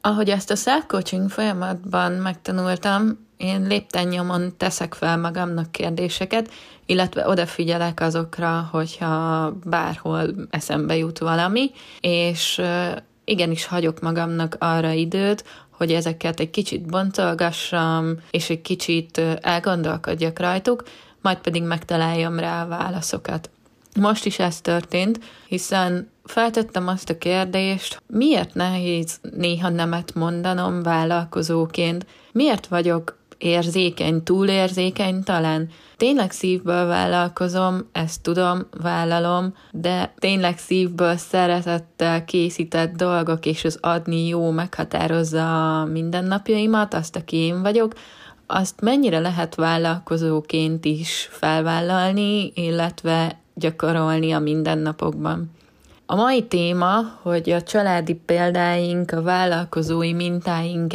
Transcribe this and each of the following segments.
Ahogy ezt a self-coaching folyamatban megtanultam, én lépten teszek fel magamnak kérdéseket, illetve odafigyelek azokra, hogyha bárhol eszembe jut valami, és igenis hagyok magamnak arra időt, hogy ezeket egy kicsit bontolgassam, és egy kicsit elgondolkodjak rajtuk, majd pedig megtaláljam rá a válaszokat. Most is ez történt, hiszen feltettem azt a kérdést, miért nehéz néha nemet mondanom vállalkozóként, miért vagyok érzékeny, túlérzékeny talán. Tényleg szívből vállalkozom, ezt tudom, vállalom, de tényleg szívből szeretettel készített dolgok és az adni jó meghatározza a mindennapjaimat, azt, aki én vagyok, azt mennyire lehet vállalkozóként is felvállalni, illetve gyakorolni a mindennapokban. A mai téma, hogy a családi példáink, a vállalkozói mintáink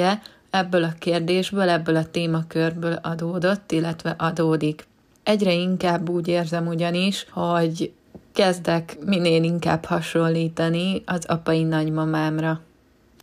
ebből a kérdésből, ebből a témakörből adódott, illetve adódik. Egyre inkább úgy érzem ugyanis, hogy kezdek minél inkább hasonlítani az apai nagymamámra.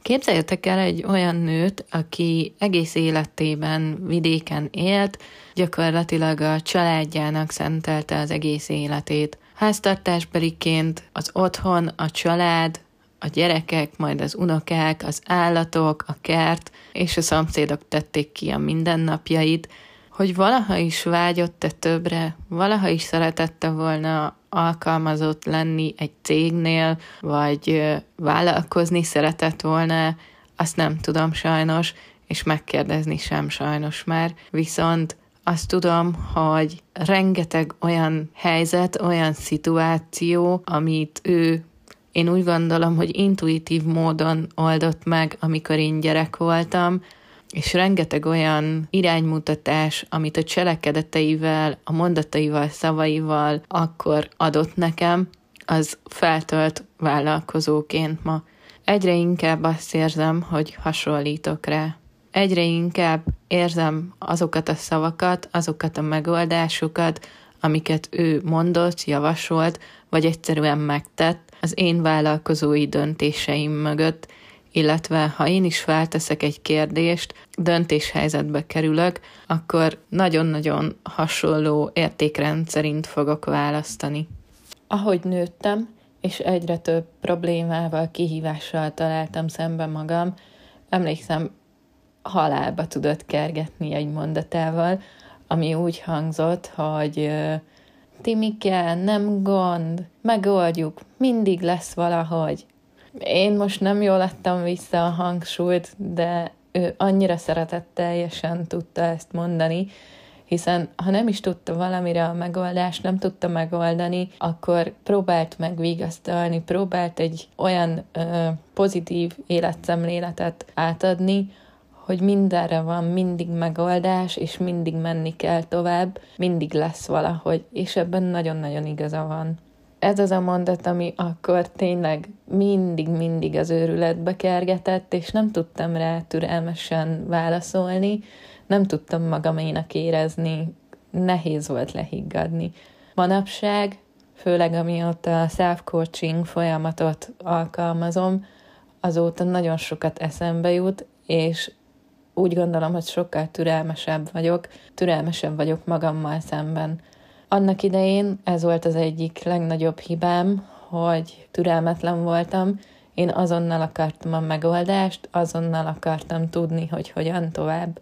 Képzeljetek el egy olyan nőt, aki egész életében vidéken élt, gyakorlatilag a családjának szentelte az egész életét. Háztartásbeliként az otthon, a család, a gyerekek, majd az unokák, az állatok, a kert és a szomszédok tették ki a mindennapjait, hogy valaha is vágyott-e többre, valaha is szeretette volna alkalmazott lenni egy cégnél, vagy vállalkozni szeretett volna, azt nem tudom sajnos, és megkérdezni sem sajnos már, viszont azt tudom, hogy rengeteg olyan helyzet, olyan szituáció, amit ő én úgy gondolom, hogy intuitív módon oldott meg, amikor én gyerek voltam, és rengeteg olyan iránymutatás, amit a cselekedeteivel, a mondataival, szavaival akkor adott nekem, az feltölt vállalkozóként ma. Egyre inkább azt érzem, hogy hasonlítok rá. Egyre inkább érzem azokat a szavakat, azokat a megoldásokat, amiket ő mondott, javasolt, vagy egyszerűen megtett, az én vállalkozói döntéseim mögött, illetve ha én is felteszek egy kérdést, döntéshelyzetbe kerülök, akkor nagyon-nagyon hasonló értékrend szerint fogok választani. Ahogy nőttem, és egyre több problémával, kihívással találtam szembe magam, emlékszem, halálba tudott kergetni egy mondatával, ami úgy hangzott, hogy Timike, nem gond, megoldjuk, mindig lesz valahogy. Én most nem jól adtam vissza a hangsúlyt, de ő annyira szeretetteljesen tudta ezt mondani, hiszen ha nem is tudta valamire a megoldást, nem tudta megoldani, akkor próbált megvigasztalni, próbált egy olyan ö, pozitív életszemléletet átadni, hogy mindenre van mindig megoldás, és mindig menni kell tovább, mindig lesz valahogy, és ebben nagyon-nagyon igaza van. Ez az a mondat, ami akkor tényleg mindig-mindig az őrületbe kergetett, és nem tudtam rá türelmesen válaszolni, nem tudtam magaménak érezni, nehéz volt lehiggadni. Manapság, főleg amióta a self-coaching folyamatot alkalmazom, azóta nagyon sokat eszembe jut, és úgy gondolom, hogy sokkal türelmesebb vagyok, türelmesebb vagyok magammal szemben. Annak idején ez volt az egyik legnagyobb hibám, hogy türelmetlen voltam, én azonnal akartam a megoldást, azonnal akartam tudni, hogy hogyan tovább.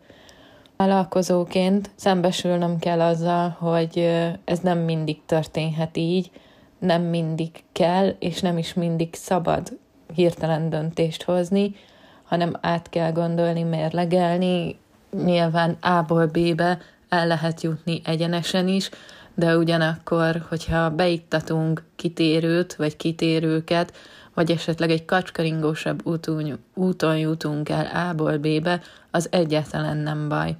Vállalkozóként szembesülnöm kell azzal, hogy ez nem mindig történhet így, nem mindig kell, és nem is mindig szabad hirtelen döntést hozni, hanem át kell gondolni, mérlegelni. Nyilván A-ból B-be el lehet jutni egyenesen is, de ugyanakkor, hogyha beittatunk kitérőt, vagy kitérőket, vagy esetleg egy kacskaringósabb úton, úton jutunk el A-ból B-be, az egyáltalán nem baj.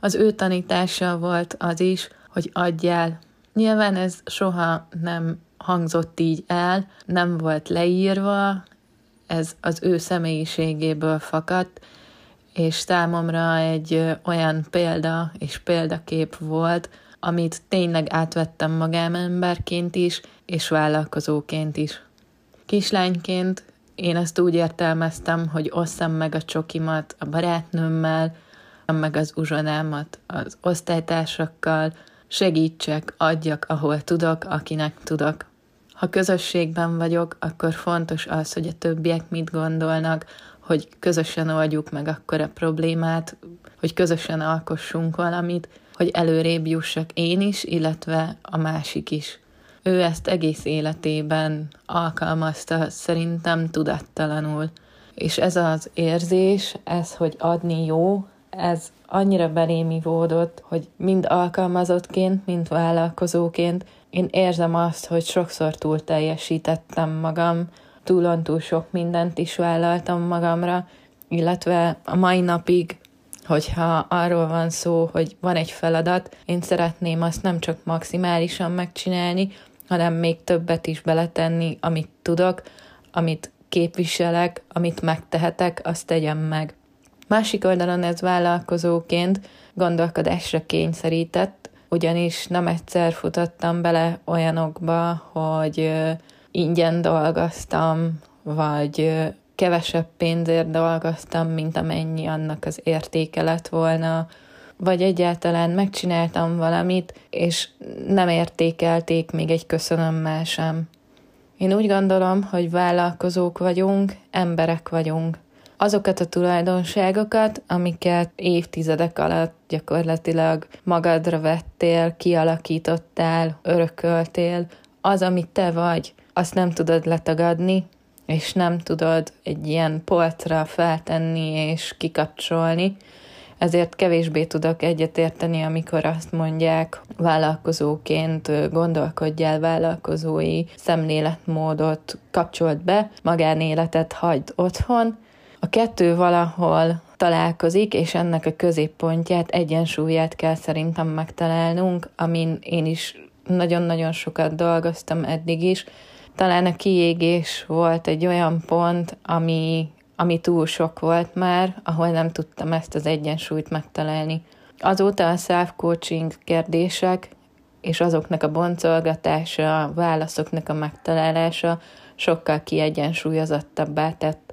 Az ő tanítása volt az is, hogy adjál. Nyilván ez soha nem hangzott így el, nem volt leírva, ez az ő személyiségéből fakadt, és számomra egy olyan példa és példakép volt, amit tényleg átvettem magánemberként is, és vállalkozóként is. Kislányként én ezt úgy értelmeztem, hogy osszam meg a csokimat a barátnőmmel, meg az uzsonámat az osztálytársakkal, segítsek, adjak, ahol tudok, akinek tudok. Ha közösségben vagyok, akkor fontos az, hogy a többiek mit gondolnak, hogy közösen oldjuk meg akkor a problémát, hogy közösen alkossunk valamit, hogy előrébb jussak én is, illetve a másik is. Ő ezt egész életében alkalmazta, szerintem tudattalanul. És ez az érzés, ez, hogy adni jó, ez annyira belém ivódott, hogy mind alkalmazottként, mind vállalkozóként én érzem azt, hogy sokszor túl teljesítettem magam, túlon túl sok mindent is vállaltam magamra, illetve a mai napig, hogyha arról van szó, hogy van egy feladat, én szeretném azt nem csak maximálisan megcsinálni, hanem még többet is beletenni, amit tudok, amit képviselek, amit megtehetek, azt tegyem meg. Másik oldalon ez vállalkozóként gondolkodásra kényszerített, ugyanis nem egyszer futottam bele olyanokba, hogy ingyen dolgoztam, vagy kevesebb pénzért dolgoztam, mint amennyi annak az értéke lett volna, vagy egyáltalán megcsináltam valamit, és nem értékelték még egy köszönömmel sem. Én úgy gondolom, hogy vállalkozók vagyunk, emberek vagyunk azokat a tulajdonságokat, amiket évtizedek alatt gyakorlatilag magadra vettél, kialakítottál, örököltél, az, amit te vagy, azt nem tudod letagadni, és nem tudod egy ilyen polcra feltenni és kikapcsolni, ezért kevésbé tudok egyetérteni, amikor azt mondják vállalkozóként gondolkodjál vállalkozói szemléletmódot kapcsolt be, magánéletet hagyd otthon, a kettő valahol találkozik, és ennek a középpontját, egyensúlyát kell szerintem megtalálnunk, amin én is nagyon-nagyon sokat dolgoztam eddig is. Talán a kiégés volt egy olyan pont, ami, ami túl sok volt már, ahol nem tudtam ezt az egyensúlyt megtalálni. Azóta a self-coaching kérdések és azoknak a boncolgatása, a válaszoknak a megtalálása sokkal kiegyensúlyozottabbá tett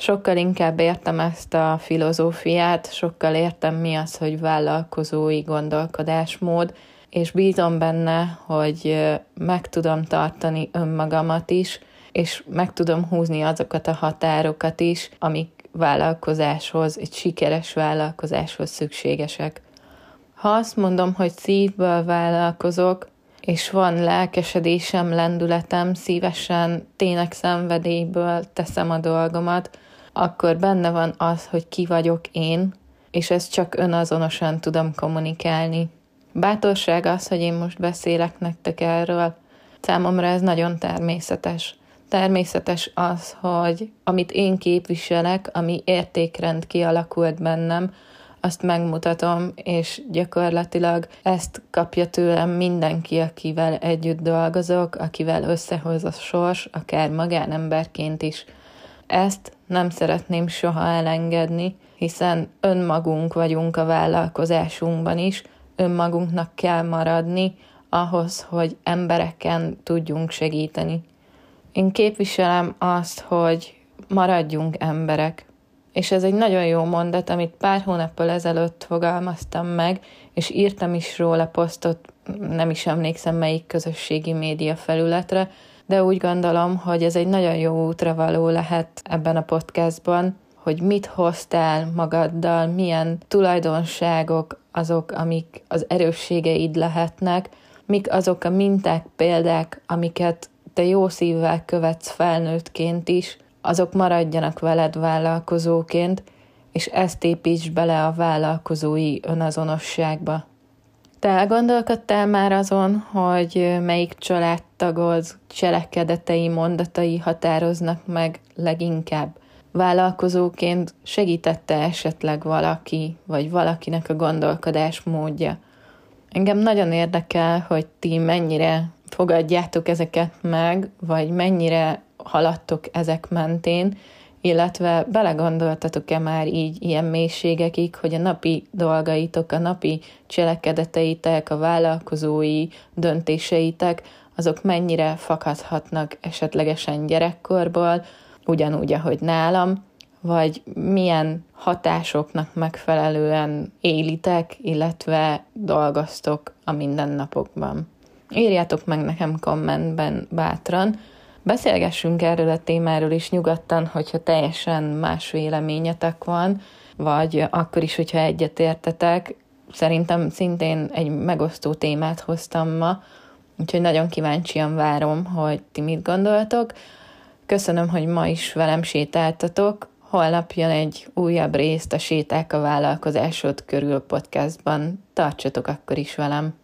sokkal inkább értem ezt a filozófiát, sokkal értem mi az, hogy vállalkozói gondolkodásmód, és bízom benne, hogy meg tudom tartani önmagamat is, és meg tudom húzni azokat a határokat is, amik vállalkozáshoz, egy sikeres vállalkozáshoz szükségesek. Ha azt mondom, hogy szívből vállalkozok, és van lelkesedésem, lendületem, szívesen, tényleg szenvedélyből teszem a dolgomat, akkor benne van az, hogy ki vagyok én, és ezt csak önazonosan tudom kommunikálni. Bátorság az, hogy én most beszélek nektek erről. Számomra ez nagyon természetes. Természetes az, hogy amit én képviselek, ami értékrend kialakult bennem, azt megmutatom, és gyakorlatilag ezt kapja tőlem mindenki, akivel együtt dolgozok, akivel összehoz a sors, akár magánemberként is. Ezt nem szeretném soha elengedni, hiszen önmagunk vagyunk a vállalkozásunkban is, önmagunknak kell maradni ahhoz, hogy embereken tudjunk segíteni. Én képviselem azt, hogy maradjunk emberek. És ez egy nagyon jó mondat, amit pár hónappal ezelőtt fogalmaztam meg, és írtam is róla posztot, nem is emlékszem melyik közösségi média felületre, de úgy gondolom, hogy ez egy nagyon jó útra való lehet ebben a podcastban, hogy mit hoztál magaddal, milyen tulajdonságok azok, amik az erősségeid lehetnek, mik azok a minták, példák, amiket te jó szívvel követsz felnőttként is, azok maradjanak veled vállalkozóként, és ezt építs bele a vállalkozói önazonosságba. Te elgondolkodtál már azon, hogy melyik családtagod cselekedetei, mondatai határoznak meg leginkább? Vállalkozóként segítette esetleg valaki, vagy valakinek a gondolkodás módja? Engem nagyon érdekel, hogy ti mennyire fogadjátok ezeket meg, vagy mennyire haladtok ezek mentén, illetve belegondoltatok-e már így ilyen mélységekig, hogy a napi dolgaitok, a napi cselekedeteitek, a vállalkozói döntéseitek, azok mennyire fakadhatnak esetlegesen gyerekkorból, ugyanúgy, ahogy nálam, vagy milyen hatásoknak megfelelően élitek, illetve dolgoztok a mindennapokban. Írjátok meg nekem kommentben bátran, beszélgessünk erről a témáról is nyugodtan, hogyha teljesen más véleményetek van, vagy akkor is, hogyha egyetértetek. Szerintem szintén egy megosztó témát hoztam ma, úgyhogy nagyon kíváncsian várom, hogy ti mit gondoltok. Köszönöm, hogy ma is velem sétáltatok. Holnap jön egy újabb részt a Séták a vállalkozásod körül podcastban. Tartsatok akkor is velem!